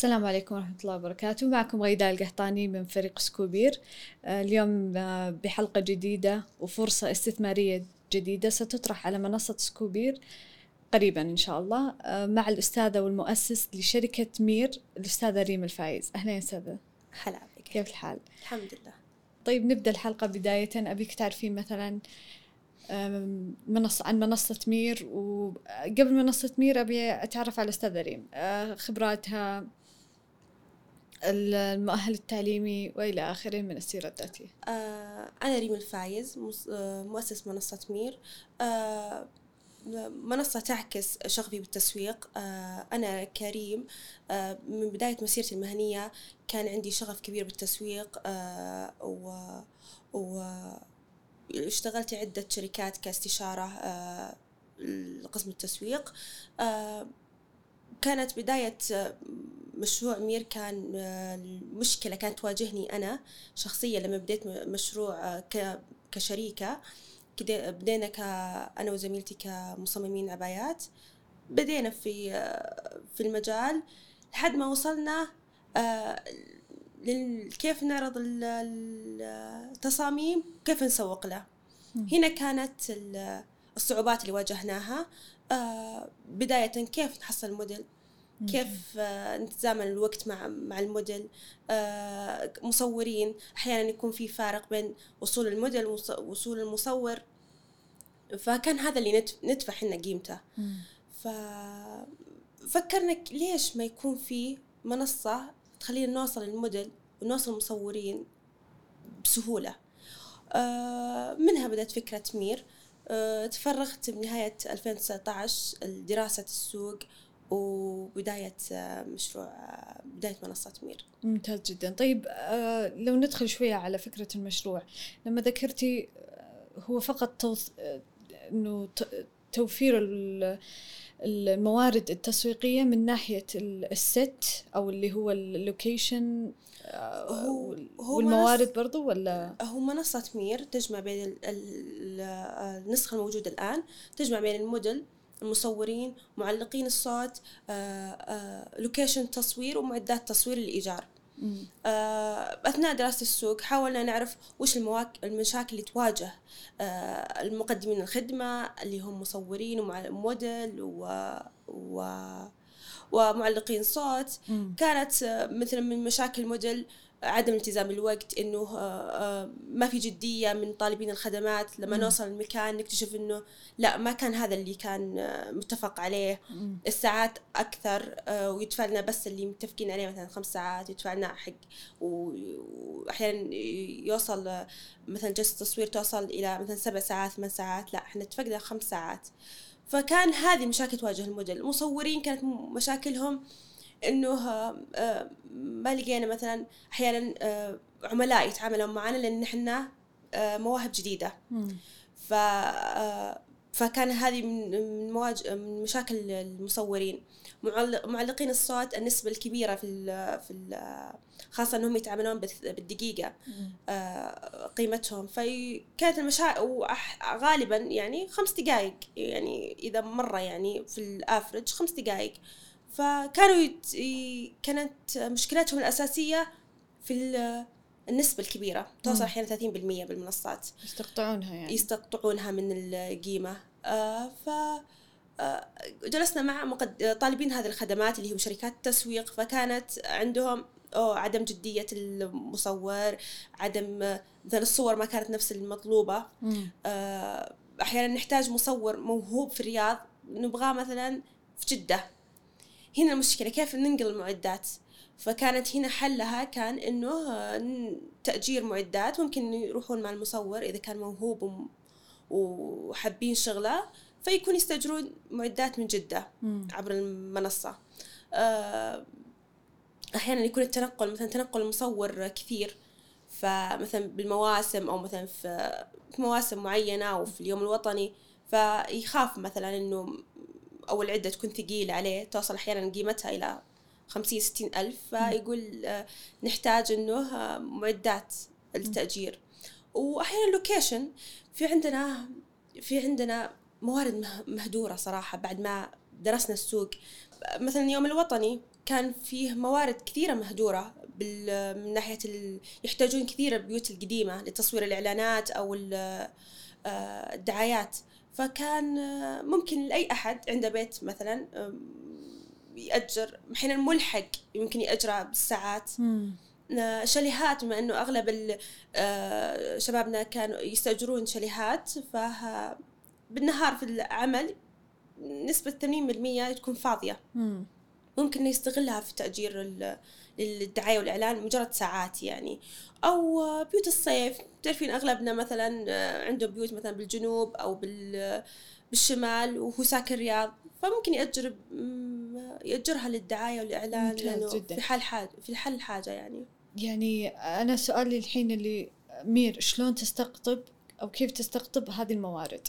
السلام عليكم ورحمة الله وبركاته. معكم غيداء القحطاني من فريق سكوبير. آه، اليوم آه، بحلقة جديدة وفرصة استثمارية جديدة ستطرح على منصة سكوبير قريبا إن شاء الله آه، مع الأستاذة والمؤسس لشركة مير الأستاذة ريم الفايز. أهلا يا أستاذة. هلا بك. كيف الحال؟ الحمد لله. طيب نبدأ الحلقة بداية. أبيك تعرفين مثلا منصة عن منصة مير وقبل منصة مير أبي أتعرف على الأستاذة ريم. خبراتها المؤهل التعليمي وإلى آخره من السيرة الذاتية. آه أنا ريم الفايز آه، مؤسس منصة مير. آه منصة تعكس شغفي بالتسويق. آه أنا كريم آه من بداية مسيرتي المهنية كان عندي شغف كبير بالتسويق. و, و اشتغلت عدة شركات كاستشارة لقسم التسويق. كانت بداية مشروع مير كان المشكلة كانت تواجهني أنا شخصيا لما بديت مشروع كشريكة. كده بدينا أنا وزميلتي كمصممين عبايات. بدينا في في المجال لحد ما وصلنا آه، كيف نعرض ال- ال- التصاميم كيف نسوق له. هنا كانت ال- الصعوبات اللي واجهناها آه، بداية كيف نحصل الموديل؟ كيف آه، نتزامن الوقت مع مع الموديل؟ آه، مصورين أحيانا يكون في فارق بين وصول الموديل ووصول المصور. فكان هذا اللي ندف- ندفع حنا قيمته. ففكرنا ليش ما يكون في منصة تخلينا نوصل الموديل ونوصل المصورين بسهولة؟ منها بدأت فكرة مير تفرغت بنهاية 2019 لدراسة السوق وبداية آه، مشروع آه، بداية منصة مير. ممتاز جدا. طيب لو ندخل شوية على فكرة المشروع لما ذكرتي هو فقط توث... إنه توفير الموارد التسويقية من ناحية ال- الست أو اللي هو ال location هو- والموارد برضو ولا هو منصة مير تجمع بين ال- ال- النسخة الموجودة الآن تجمع بين الموديل المصورين معلقين الصوت location تصوير ومعدات تصوير للإيجار مم. آه، أثناء دراسة السوق حاولنا نعرف وش المواك... المشاكل اللي تواجه آه، المقدمين الخدمة اللي هم مصورين وموديل و... و... ومعلقين صوت مم. كانت آه، مثلا من مشاكل الموديل عدم التزام الوقت إنه آه، آه، ما في جدية من طالبين الخدمات. لما. نوصل المكان نكتشف إنه لا ما كان هذا اللي كان آه، متفق عليه. الساعات أكثر ويدفع لنا بس اللي متفقين عليه مثلا خمس ساعات يدفع لنا حق واحيانا يوصل مثلا جلسة تصوير توصل إلى مثلا سبع ساعات ثمان ساعات. لا إحنا اتفقنا خمس ساعات. فكان هذه مشاكل تواجه الموديل. المصورين كانت مشاكلهم إنه آه، ما لقينا مثلا أحيانا آه، عملاء يتعاملون معنا لأن إحنا آه، مواهب جديدة. ف فكان هذه من من مواج... من مشاكل المصورين. معل- معلقين الصوت النسبة الكبيرة في ال في ال خاصة إنهم يتعاملون بالدقيقة قيمتهم. فكانت المشاكل غالبا يعني خمس دقائق يعني إذا مرة يعني في الأفرج خمس دقائق فكانوا يت... ي- كانت مشكلتهم الأساسية في ال- النسبة الكبيرة. توصل مم. أحيانا 30% بالمنصات. يستقطعونها يعني. يستقطعونها من القيمة. آه ف آه، جلسنا مع مقد... طالبين هذه الخدمات اللي هم شركات تسويق. فكانت عندهم أو عدم جدية المصور عدم آه، مثلا الصور ما كانت نفس المطلوبة. آه، أحيانا نحتاج مصور موهوب في الرياض. نبغاه مثلا في جدة. هنا المشكلة كيف ننقل المعدات فكانت هنا حلها كان إنه آه، تأجير معدات ممكن يروحون مع المصور إذا كان موهوب وحابين شغله فيكون يستأجرون معدات من جدة. عبر المنصة آه، أحيانا يكون التنقل مثلا تنقل المصور كثير فمثلا بالمواسم أو مثلا في في مواسم معينة أو في اليوم الوطني فيخاف مثلا إنه أو العدة تكون ثقيلة عليه توصل أحيانا قيمتها إلى خمسين ستين ألف فيقول آه، نحتاج إنه آه، معدات للتأجير وأحيانا لوكيشن في عندنا في عندنا موارد مه- مهدورة صراحة بعد ما درسنا السوق. مثلا اليوم الوطني كان فيه موارد كثيرة مهدورة من ناحية يحتاجون كثير البيوت القديمة لتصوير الإعلانات أو الدعايات. فكان ممكن لأي أحد عنده بيت مثلا يأجر حين الملحق يمكن يأجره بالساعات. شاليهات بما إنه أغلب آه، شبابنا كانوا يستأجرون شاليهات ف بالنهار في العمل نسبة 80% تكون فاضية. ممكن يستغلها في تأجير للدعاية والإعلان مجرد ساعات يعني. أو بيوت الصيف تعرفين أغلبنا مثلا آه، عنده بيوت مثلا بالجنوب أو بال بالشمال وهو ساكن الرياض فممكن يأجر يأجرها للدعاية والإعلان لأنه في حال حاجة في حل حاجة يعني. يعني أنا سؤالي الحين اللي مير شلون تستقطب أو كيف تستقطب هذه الموارد؟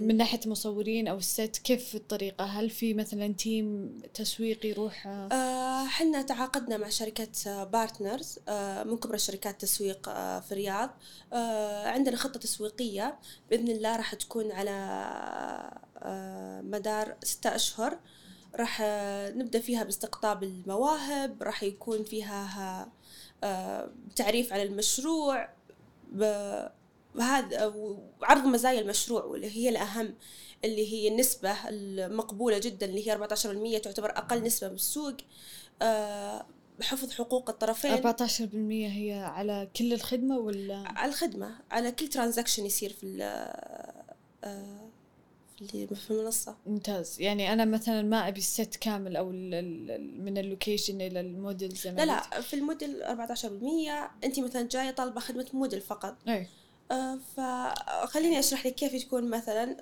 من ناحية المصورين أو الست كيف الطريقة؟ هل في مثلا team تسويقي يروح؟ آه حنا تعاقدنا مع شركة partners آه من كبرى الشركات التسويق آه في الرياض. آه عندنا خطة تسويقية بإذن الله راح تكون على آه مدار ستة أشهر. راح نبدأ فيها باستقطاب المواهب راح يكون فيها آه، تعريف على المشروع وهذا عرض مزايا المشروع واللي هي الأهم اللي هي النسبة المقبولة جدا اللي هي 14% تعتبر أقل نسبة بالسوق آه، حفظ حقوق الطرفين. 14% هي على كل الخدمة ولا؟ على الخدمة على كل transaction يصير في آه، اللي في المنصة. ممتاز. يعني أنا مثلا ما أبي الست كامل أو ال ال من ال location إلى الموديل زي ما لا لا في الموديل 14% أنت مثلا جاية طالبة خدمة موديل فقط. أي. فخليني أشرح لك كيف تكون مثلا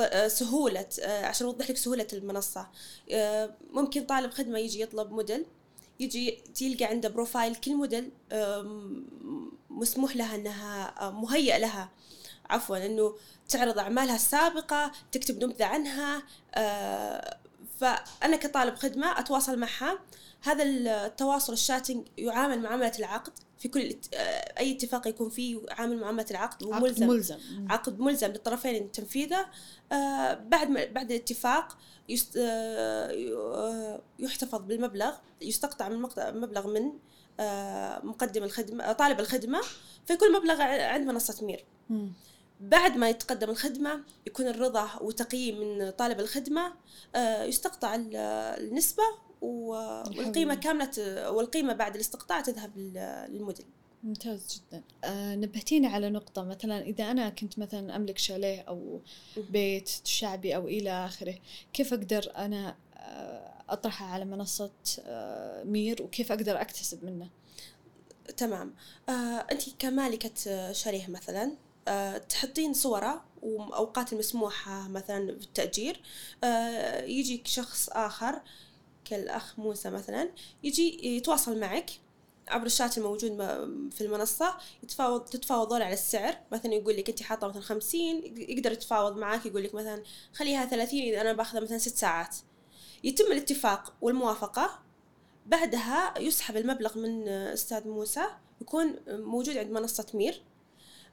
آه، سهولة آه، عشان أوضح لك سهولة المنصة. آه، ممكن طالب خدمة يجي يطلب موديل يجي تلقى عنده profile كل موديل مسموح لها إنها مهيئ لها. عفوا إنه تعرض أعمالها السابقة تكتب نبذة عنها. فأنا كطالب خدمة أتواصل معها. هذا التواصل الشاتنج يعامل معاملة العقد. في كل آه، أي اتفاق يكون فيه يعامل معاملة العقد وملزم عقد ملزم. عقد ملزم للطرفين تنفيذه. آه، بعد بعد الاتفاق يحتفظ بالمبلغ يستقطع من مبلغ من مقدم الخدمة طالب الخدمة فيكون مبلغ عند منصة مير. بعد ما يتقدم الخدمة يكون الرضا وتقييم من طالب الخدمة آه، يستقطع النسبة والقيمة كاملة والقيمة بعد الاستقطاع تذهب للموديل ممتاز جدا. آه نبهتيني على نقطة مثلا إذا أنا كنت مثلا أملك شاليه أو بيت شعبي أو إلى آخره كيف أقدر أنا آه، أطرحه على منصة آه مير وكيف أقدر أكتسب منه؟ تمام. آه أنت كمالكة شاليه مثلا آه، تحطين صورة وأوقات المسموحة مثلا بالتأجير آه، يجيك شخص آخر كالأخ موسى مثلا يجي يتواصل معك عبر الشات الموجود في المنصة يتفاوض تتفاوضون على السعر. مثلا يقول لك أنت حاطة مثلا خمسين يقدر يتفاوض معك يقول لك مثلا خليها ثلاثين إذا أنا باخذها مثلا ست ساعات. يتم الاتفاق والموافقة. بعدها يسحب المبلغ من أستاذ موسى يكون موجود عند منصة مير.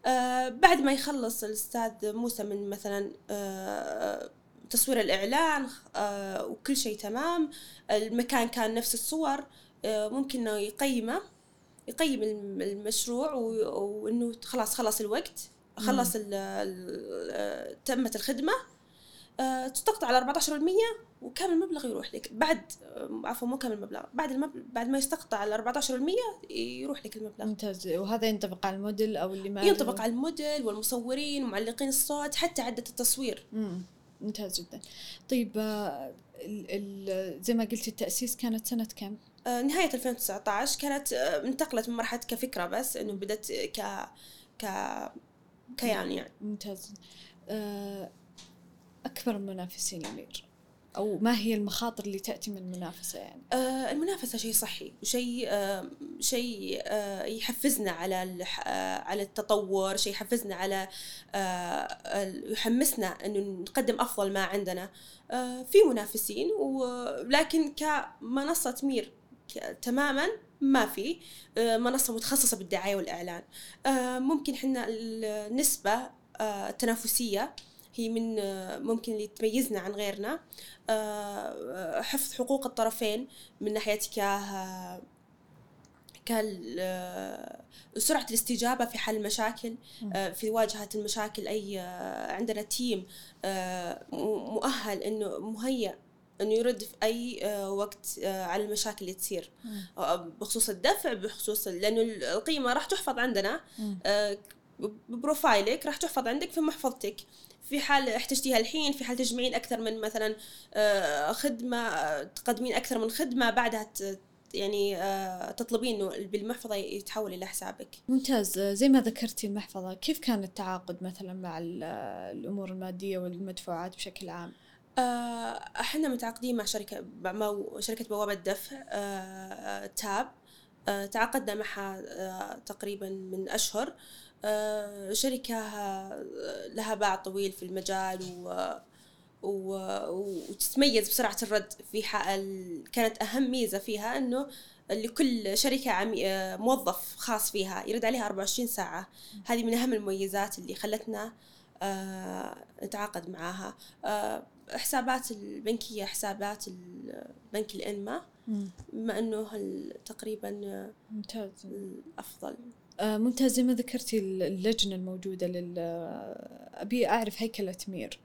آه بعد ما يخلص الأستاذ موسى من مثلا آه تصوير الإعلان آه وكل شيء تمام. المكان كان نفس الصور آه ممكن إنه يقيمه يقيم المشروع وإنه خلاص خلص الوقت خلص تمت الخدمة. آه تستقطع على 14% وكامل المبلغ يروح لك. بعد عفوا مو كامل المبلغ بعد المبلغ بعد ما يستقطع على 14% يروح لك المبلغ. ممتاز. وهذا ينطبق على الموديل أو اللي ما ينطبق على الموديل والمصورين ومعلقين الصوت حتى عدة التصوير. امم ممتاز جدا. طيب آه، زي ما قلتي التأسيس كانت سنة كم؟ آه، نهاية 2019 كانت آه، انتقلت من مرحلة كفكرة بس إنه بدأت ك ك كيان يعني. ممتاز. أكبر المنافسين أمير. أو ما هي المخاطر اللي تأتي من المنافسة يعني؟ آه المنافسة شيء صحي وشيء آه شيء آه يحفزنا على آه على التطور، شيء يحفزنا على آه يحمسنا إنه نقدم أفضل ما عندنا. آه في منافسين ولكن كمنصة مير تماما ما في منصة متخصصة بالدعاية والإعلان. ممكن إحنا النسبة التنافسية هي من آه، ممكن اللي تميزنا عن غيرنا. آه، حفظ حقوق الطرفين من ناحية كاه كال سرعة الاستجابة في حل المشاكل في مواجهة المشاكل. أي عندنا تيم مؤهل إنه مهيأ إنه يرد في أي وقت على المشاكل اللي تصير. بخصوص الدفع بخصوص لأنه القيمة راح تحفظ عندنا. بروفايلك راح تحفظ عندك في محفظتك. في حال احتجتيها الحين في حال تجمعين أكثر من مثلا خدمة تقدمين أكثر من خدمة بعدها يعني تطلبين انه بالمحفظة يتحول إلى حسابك. ممتاز زي ما ذكرتي المحفظة كيف كان التعاقد مثلا مع الأمور المادية والمدفوعات بشكل عام؟ إحنا متعاقدين مع شركة مع شركة بوابة دفع تاب تعاقدنا معها تقريبا من أشهر شركة لها باع طويل في المجال و و... وتتميز بسرعة الرد في حال كانت أهم ميزة فيها أنه لكل شركة عمي... موظف خاص فيها يرد عليها 24 ساعة. هذه من أهم المميزات اللي خلتنا نتعاقد معاها. حسابات البنكية حسابات بنك الإنماء. بما أنه تقريبا ممتاز. الأفضل. آه ممتاز زي ما ذكرتي اللجنة الموجودة لل أبي أعرف هيكلة مير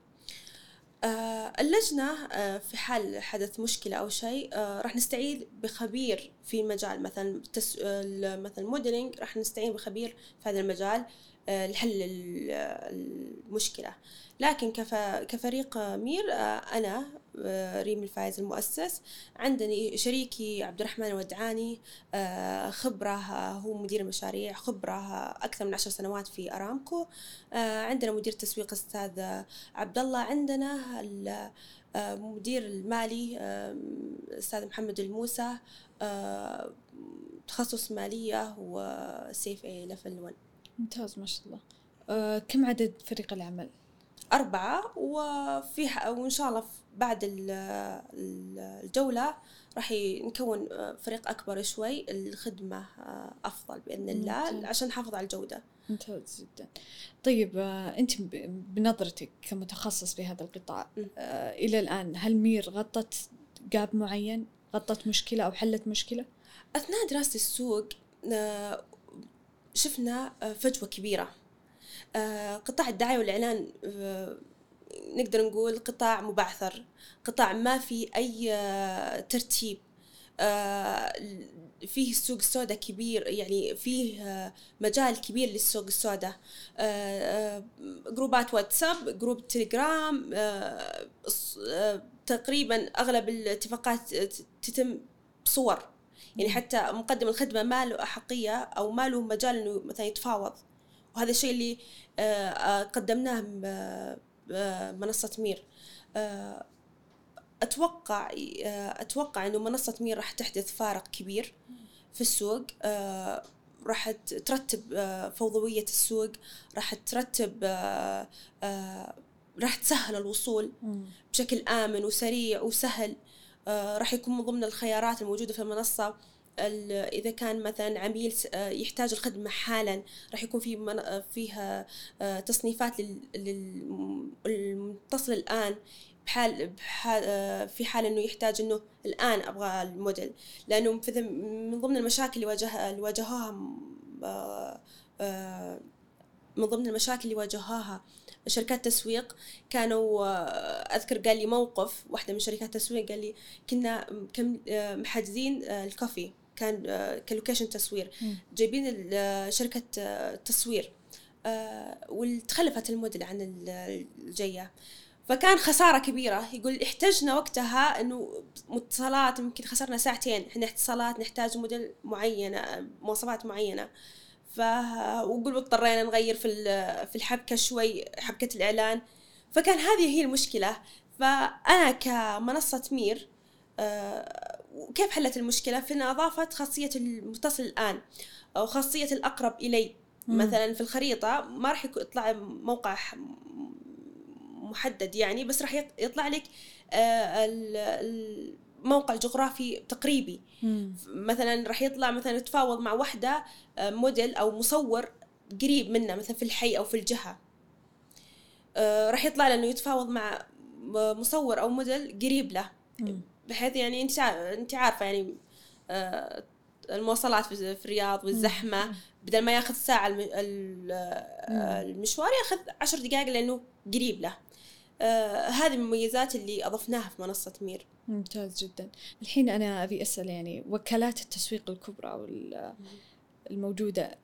آه اللجنة آه في حال حدث مشكلة أو شيء آه راح نستعين بخبير في مجال مثلا تس... مثلا modeling راح نستعين بخبير في هذا المجال آه لحل المشكلة. لكن كف... كفريق مير آه أنا آه، ريم الفايز المؤسس. عندني شريكي عبد الرحمن الودعاني آه، خبرة هو مدير المشاريع خبرة أكثر من عشر سنوات في أرامكو. عندنا مدير تسويق أستاذ عبد الله عندنا المدير المالي أستاذ محمد الموسى. تخصص مالية و CFA level 1 ممتاز ما شاء الله. كم عدد فريق العمل؟ أربعة وفي وإن شاء الله بعد الجولة راح نكون فريق أكبر شوي الخدمة أفضل بإذن الله ممتاز. عشان نحافظ على الجودة. ممتاز جدا. طيب أنت بنظرتك كمتخصص في هذا القطاع آه إلى الآن هل مير غطت جاب معين؟ غطت مشكلة أو حلت مشكلة؟ أثناء دراسة السوق شفنا فجوة كبيرة. آه، قطاع الدعاية والإعلان آه، نقدر نقول قطاع مبعثر قطاع ما في أي آه، ترتيب. فيه السوق السوداء كبير يعني فيه مجال كبير للسوق السوداء. جروبات واتساب جروب تليجرام تقريبا أغلب الاتفاقات تتم بصور. يعني حتى مقدم الخدمة ما له أحقية أو ما له مجال إنه مثلا يتفاوض. وهذا الشيء اللي آه، آه، قدمناه بمنصة مير. آه، أتوقع أتوقع إنه منصة مير راح تحدث فارق كبير في السوق. راح ترتب فوضوية السوق راح ترتب راح تسهل الوصول بشكل آمن وسريع وسهل. راح يكون من ضمن الخيارات الموجودة في المنصة. إذا كان مثلا عميل آه، يحتاج الخدمة حالا راح يكون في آه، فيها آه، تصنيفات للمتصل الآن بحال, في حال إنه يحتاج إنه الآن أبغى الموديل. لأنه من ضمن المشاكل اللي واجهها اللي واجهوها من ضمن المشاكل اللي واجهوها شركات تسويق كانوا أذكر قال لي موقف واحدة من شركات التسويق قال لي كنا محجزين الكوفي. كان آه، ك location تصوير. جايبين آه، شركة آه، تصوير وتخلفت الموديل عن الجية. فكان خسارة كبيرة. يقول احتجنا وقتها إنه اتصالات يمكن خسرنا ساعتين. إحنا اتصالات نحتاج موديل معينة مواصفات معينة. ف وقول اضطرينا نغير في في الحبكة شوي حبكة الإعلان. فكان هذه هي المشكلة. فأنا كمنصة مير وكيف حلت المشكلة؟ في أنها أضافت خاصية المتصل الآن أو خاصية الأقرب إلي مم. مثلا في الخريطة ما راح يطلع موقع محدد يعني بس راح يطلع لك آه، الموقع الجغرافي تقريبي مم. مثلا راح يطلع مثلا تفاوض مع واحدة آه، موديل أو مصور قريب منا مثلا في الحي أو في الجهة آه، راح يطلع له إنه يتفاوض مع مصور أو موديل قريب له بحيث يعني انت انت عارفة يعني آه، المواصلات في الرياض والزحمة بدل ما ياخذ ساعة المشوار ياخذ عشر دقائق لأنه قريب له. آه هذه المميزات اللي أضفناها في منصة مير. ممتاز جدا. الحين أنا أبي أسأل يعني وكالات التسويق الكبرى الموجودة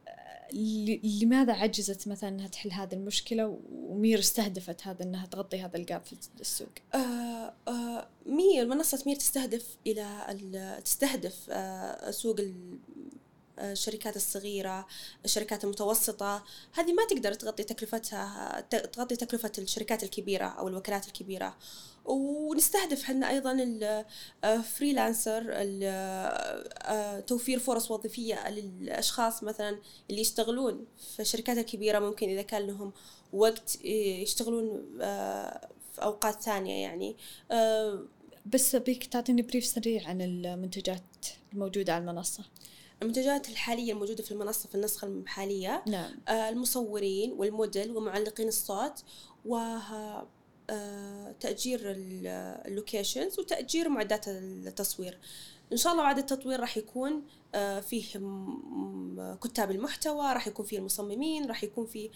لماذا عجزت مثلا إنها تحل هذه المشكلة ومير استهدفت هذا إنها تغطي هذا ال gap في السوق؟ آه آه مير منصة مير تستهدف إلى تستهدف آه سوق الشركات الصغيرة الشركات المتوسطة. هذه ما تقدر تغطي تكلفتها تغطي تكلفة الشركات الكبيرة أو الوكالات الكبيرة. ونستهدف إحنا أيضا ال freelancer آه، توفير فرص وظيفية للأشخاص مثلا اللي يشتغلون في الشركات الكبيرة. ممكن إذا كان لهم وقت يشتغلون آه، في أوقات ثانية يعني. آه، بس أبيك تعطيني brief سريع عن المنتجات الموجودة على المنصة. المنتجات الحالية الموجودة في المنصة في النسخة الحالية نعم. المصورين والموديل ومعلقين الصوت و تأجير اللوكيشنز وتأجير معدات التصوير إن شاء الله بعد التطوير راح يكون آه، فيه كتاب المحتوى راح يكون فيه المصممين راح يكون فيه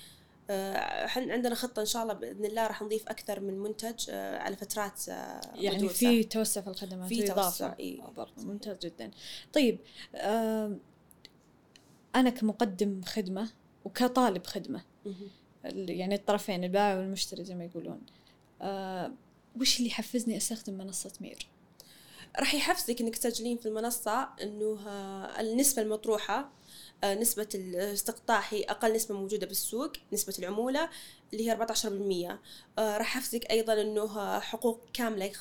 إحنا عندنا خطة إن شاء الله بإذن الله راح نضيف أكثر من منتج آه، على فترات آه، يعني في توسع في الخدمات في توسع إيه. ممتاز جدا. طيب أنا كمقدم خدمة وكطالب خدمة يعني الطرفين البائع والمشتري زي ما يقولون آه وش اللي يحفزني أستخدم منصة مير؟ راح يحفزك إنك تسجلين في المنصة إنه آه، النسبة المطروحة آه، نسبة الاستقطاع هي أقل نسبة موجودة بالسوق نسبة العمولة اللي هي 14% آه، راح يحفزك أيضا أنه حقوق كاملة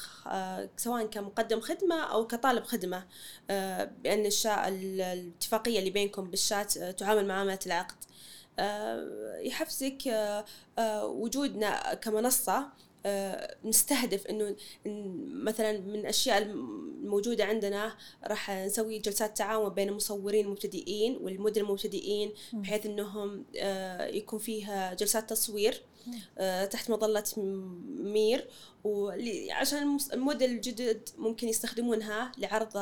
سواء كمقدم خدمة أو كطالب خدمة. بأن الاتفاقية اللي بينكم بالشات تعامل معاملة العقد. يحفزك وجودنا كمنصة آه، نستهدف إنه مثلا من الأشياء الموجودة عندنا راح نسوي جلسات تعاون بين المصورين المبتدئين والمدن المبتدئين بحيث إنهم آه، يكون فيها جلسات تصوير. آه، تحت مظلة مير. وعشان الموديل الجدد ممكن يستخدمونها لعرض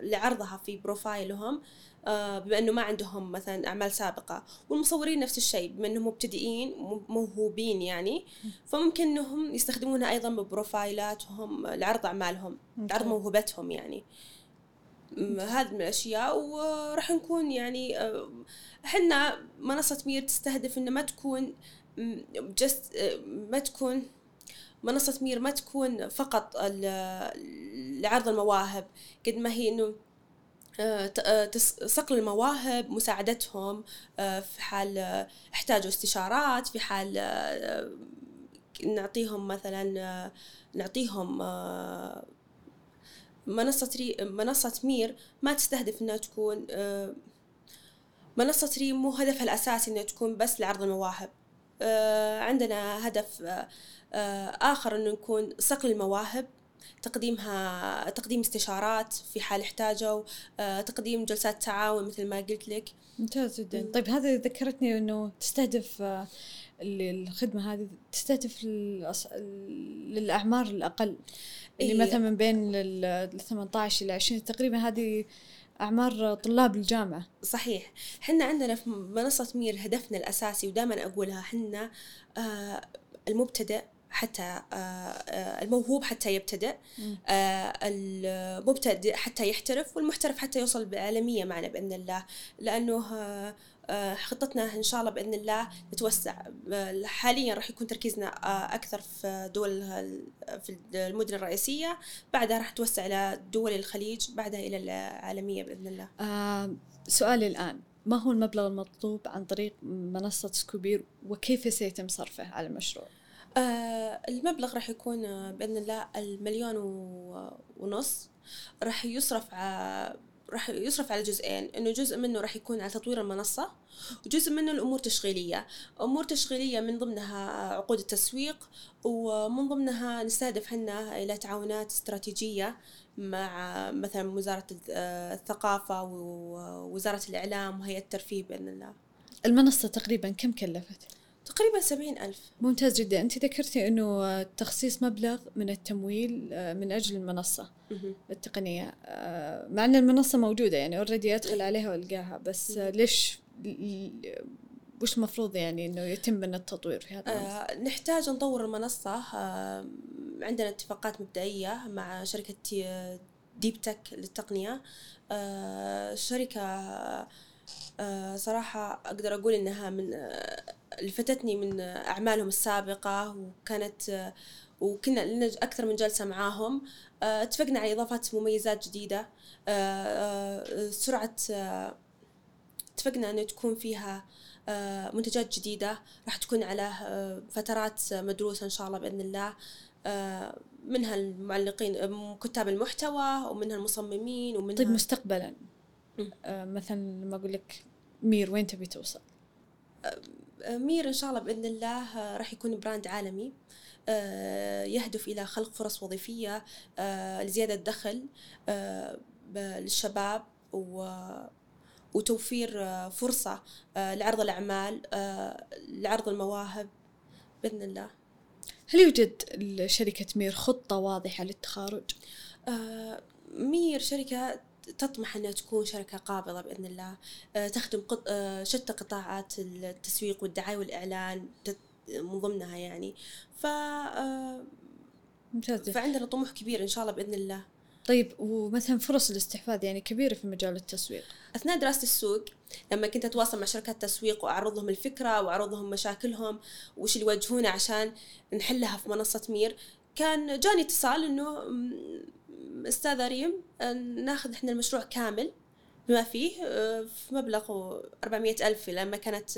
لعرضها في بروفايلهم آه، بما إنه ما عندهم مثلا أعمال سابقة. والمصورين نفس الشيء بما إنهم مبتدئين موهوبين يعني. فممكن إنهم يستخدمونها أيضا ببروفايلاتهم لعرض أعمالهم لعرض موهبتهم يعني. هذه من الأشياء. وراح نكون يعني آه، إحنا منصة مير تستهدف إنه ما تكون جست آه، ما تكون منصة مير ما تكون فقط لعرض المواهب. قد ما هي إنه آه، آه، صقل المواهب مساعدتهم في حال احتاجوا استشارات في حال نعطيهم مثلا نعطيهم منصة منصة مير ما تستهدف إنها تكون منصة ريم مو هدفها الأساسي إنها تكون بس لعرض المواهب. عندنا هدف آخر إنه نكون صقل المواهب تقديمها تقديم استشارات في حال احتاجوا آه، تقديم جلسات تعاون مثل ما قلت لك. ممتاز جدا. طيب هذا ذكرتني إنه تستهدف آه، الخدمة هذه تستهدف للأعمار الأقل. اللي إيه. مثلا من بين ال 18 إلى 20 تقريبا هذه أعمار طلاب الجامعة. صحيح. حنا عندنا في منصة مير هدفنا الأساسي ودائما أقولها حنا آه المبتدئ حتى آه، آه، الموهوب حتى يبتدئ آه، المبتدئ حتى يحترف والمحترف حتى يوصل بعالمية معنا بإذن الله لأنه خطتنا إن شاء الله بإذن الله نتوسع حاليا راح يكون تركيزنا أكثر في دول في المدن الرئيسية بعدها راح نتوسع إلى دول الخليج بعدها إلى العالمية بإذن الله. آه سؤالي الآن ما هو المبلغ المطلوب عن طريق منصة سكوبير وكيف سيتم صرفه على المشروع؟ آه المبلغ راح يكون آه، بإذن الله المليون ونص. راح يصرف على راح يصرف على جزئين. إنه جزء منه راح يكون على تطوير المنصة وجزء منه الأمور تشغيليه أمور تشغيلية من ضمنها عقود التسويق ومن ضمنها نستهدف حنا إلى تعاونات استراتيجية مع مثلا وزارة آه، الثقافة ووزاره الإعلام وهيئة الترفيه بإذن الله. المنصة تقريبا كم كلفت؟ تقريبا سبعين ألف. ممتاز جدا. أنت ذكرتي أنه تخصيص مبلغ من التمويل آه، من أجل المنصة التقنية. آه، مع أن المنصة موجودة يعني اوريدي أدخل عليها وألقاها بس ليش وش المفروض يعني إنه يتم من التطوير في هذا آه نحتاج نطور المنصة. آه عندنا اتفاقات مبدئية مع شركة ديب تك للتقنية. آه شركة آه صراحة أقدر أقول إنها من آه اللي فتتني من أعمالهم السابقة وكانت آه وكنا لنا أكثر من جلسة معاهم. آه اتفقنا على إضافة مميزات جديدة. آه سرعة اتفقنا أنه تكون فيها آه، منتجات جديدة. راح تكون على آه، فترات مدروسة إن شاء الله بإذن الله. آه، منها المعلقين كتاب المحتوى ومنها المصممين ومنها طيب مستقبلا. مثلا لما أقول لك مير وين تبي توصل؟ مير إن شاء الله بإذن الله راح يكون brand عالمي يهدف إلى خلق فرص وظيفية لزيادة دخل للشباب و وتوفير آه، فرصة آه، لعرض الأعمال آه، لعرض المواهب بإذن الله هل يوجد لشركة مير خطة واضحة للتخارج؟ مير شركة تطمح أنها تكون شركة قابضة بإذن الله. تخدم قط... شتى قطاعات التسويق والدعاية والإعلان من ضمنها يعني. ف ممتاز. فعندنا طموح كبير إن شاء الله بإذن الله. طيب ومثلا فرص الاستحواذ يعني كبيرة في مجال التسويق. أثناء دراسة السوق لما كنت أتواصل مع شركات تسويق وأعرض لهم الفكرة وأعرض لهم مشاكلهم وش اللي يواجهونه عشان نحلها في منصة مير كان جاني اتصال إنه أستاذة ريم ناخذ إحنا المشروع كامل بما فيه في مبلغ 400 ألف لما كانت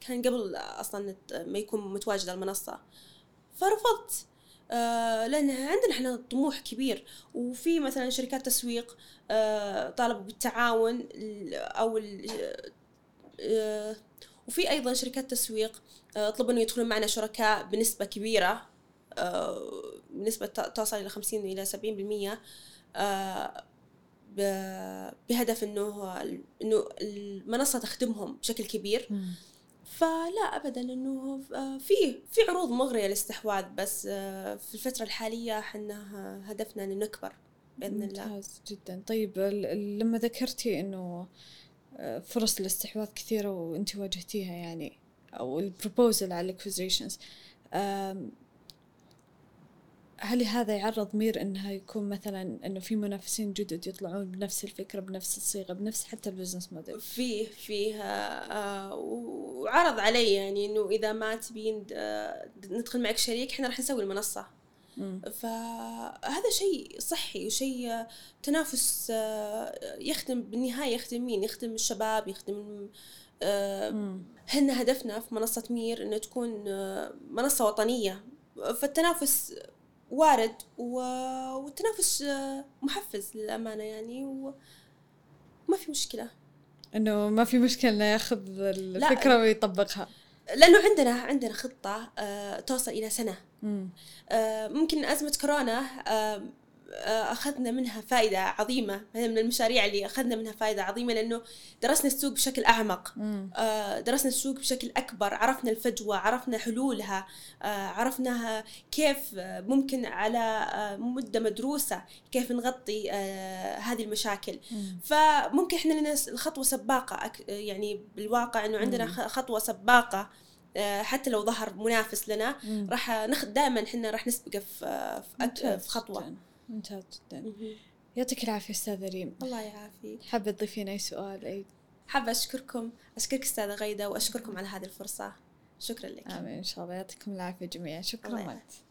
كان قبل أصلا ما يكون متواجد المنصة. فرفضت آه لأن عندنا إحنا طموح كبير. وفي مثلا شركات تسويق آه طالبوا بالتعاون أو آه وفي أيضا شركات تسويق آه طلبوا إنه يدخلون معنا شركاء بنسبة كبيرة. آه بنسبه تصل إلى 50 إلى 70% آه بهدف إنه إنه المنصة تخدمهم بشكل كبير. فلا ابدا إنه آه، في في عروض مغرية للاستحواذ بس آه، في الفترة الحالية إحنا هدفنا ان نكبر بإذن الله. ممتاز جدا. طيب لما ذكرتي إنه آه، فرص الاستحواذ كثيرة وأنت واجهتيها يعني أو ال proposal على ال acquisitions هل هذا يعرض مير إنها يكون مثلا إنه في منافسين جدد يطلعون بنفس الفكرة بنفس الصيغة بنفس حتى ال business model؟ فيه فيه آه وعرض علي يعني إنه إذا ما تبين آه ندخل معك شريك إحنا راح نسوي المنصة. فهذا شيء صحي وشيء آه، تنافس يخدم بالنهاية يخدم مين يخدم الشباب يخدم هن هدفنا في منصة مير إنه تكون منصة وطنية. فالتنافس وارد والتنافس محفز للأمانة يعني وما في مشكلة. إنه ما في مشكلة إنه ياخذ الفكرة ويطبقها. لأنه عندنا عندنا خطة آه توصل إلى سنة. آه ممكن أزمة كورونا آه آه، أخذنا منها فائدة عظيمة من المشاريع اللي أخذنا منها فائدة عظيمة لأنه درسنا السوق بشكل أعمق. آه، درسنا السوق بشكل أكبر عرفنا الفجوة عرفنا حلولها آه، عرفناها كيف ممكن على مدة مدروسة كيف نغطي هذه المشاكل. فممكن إحنا لنا الخطوه سباقة يعني بالواقع إنه عندنا خطوة سباقة حتى لو ظهر منافس لنا راح ناخذ دائما إحنا راح نسبقه في, في خطوة. ممتاز جدا. يعطيك العافية أستاذة ريم. الله يعافيك. حابة تضيفين أي سؤال؟ أي حابة أشكركم أشكرك أستاذة غيدة وأشكركم على هذه الفرصة. شكرا لك. آمين إن شاء الله. يعطيكم العافية جميعا. شكرا. لك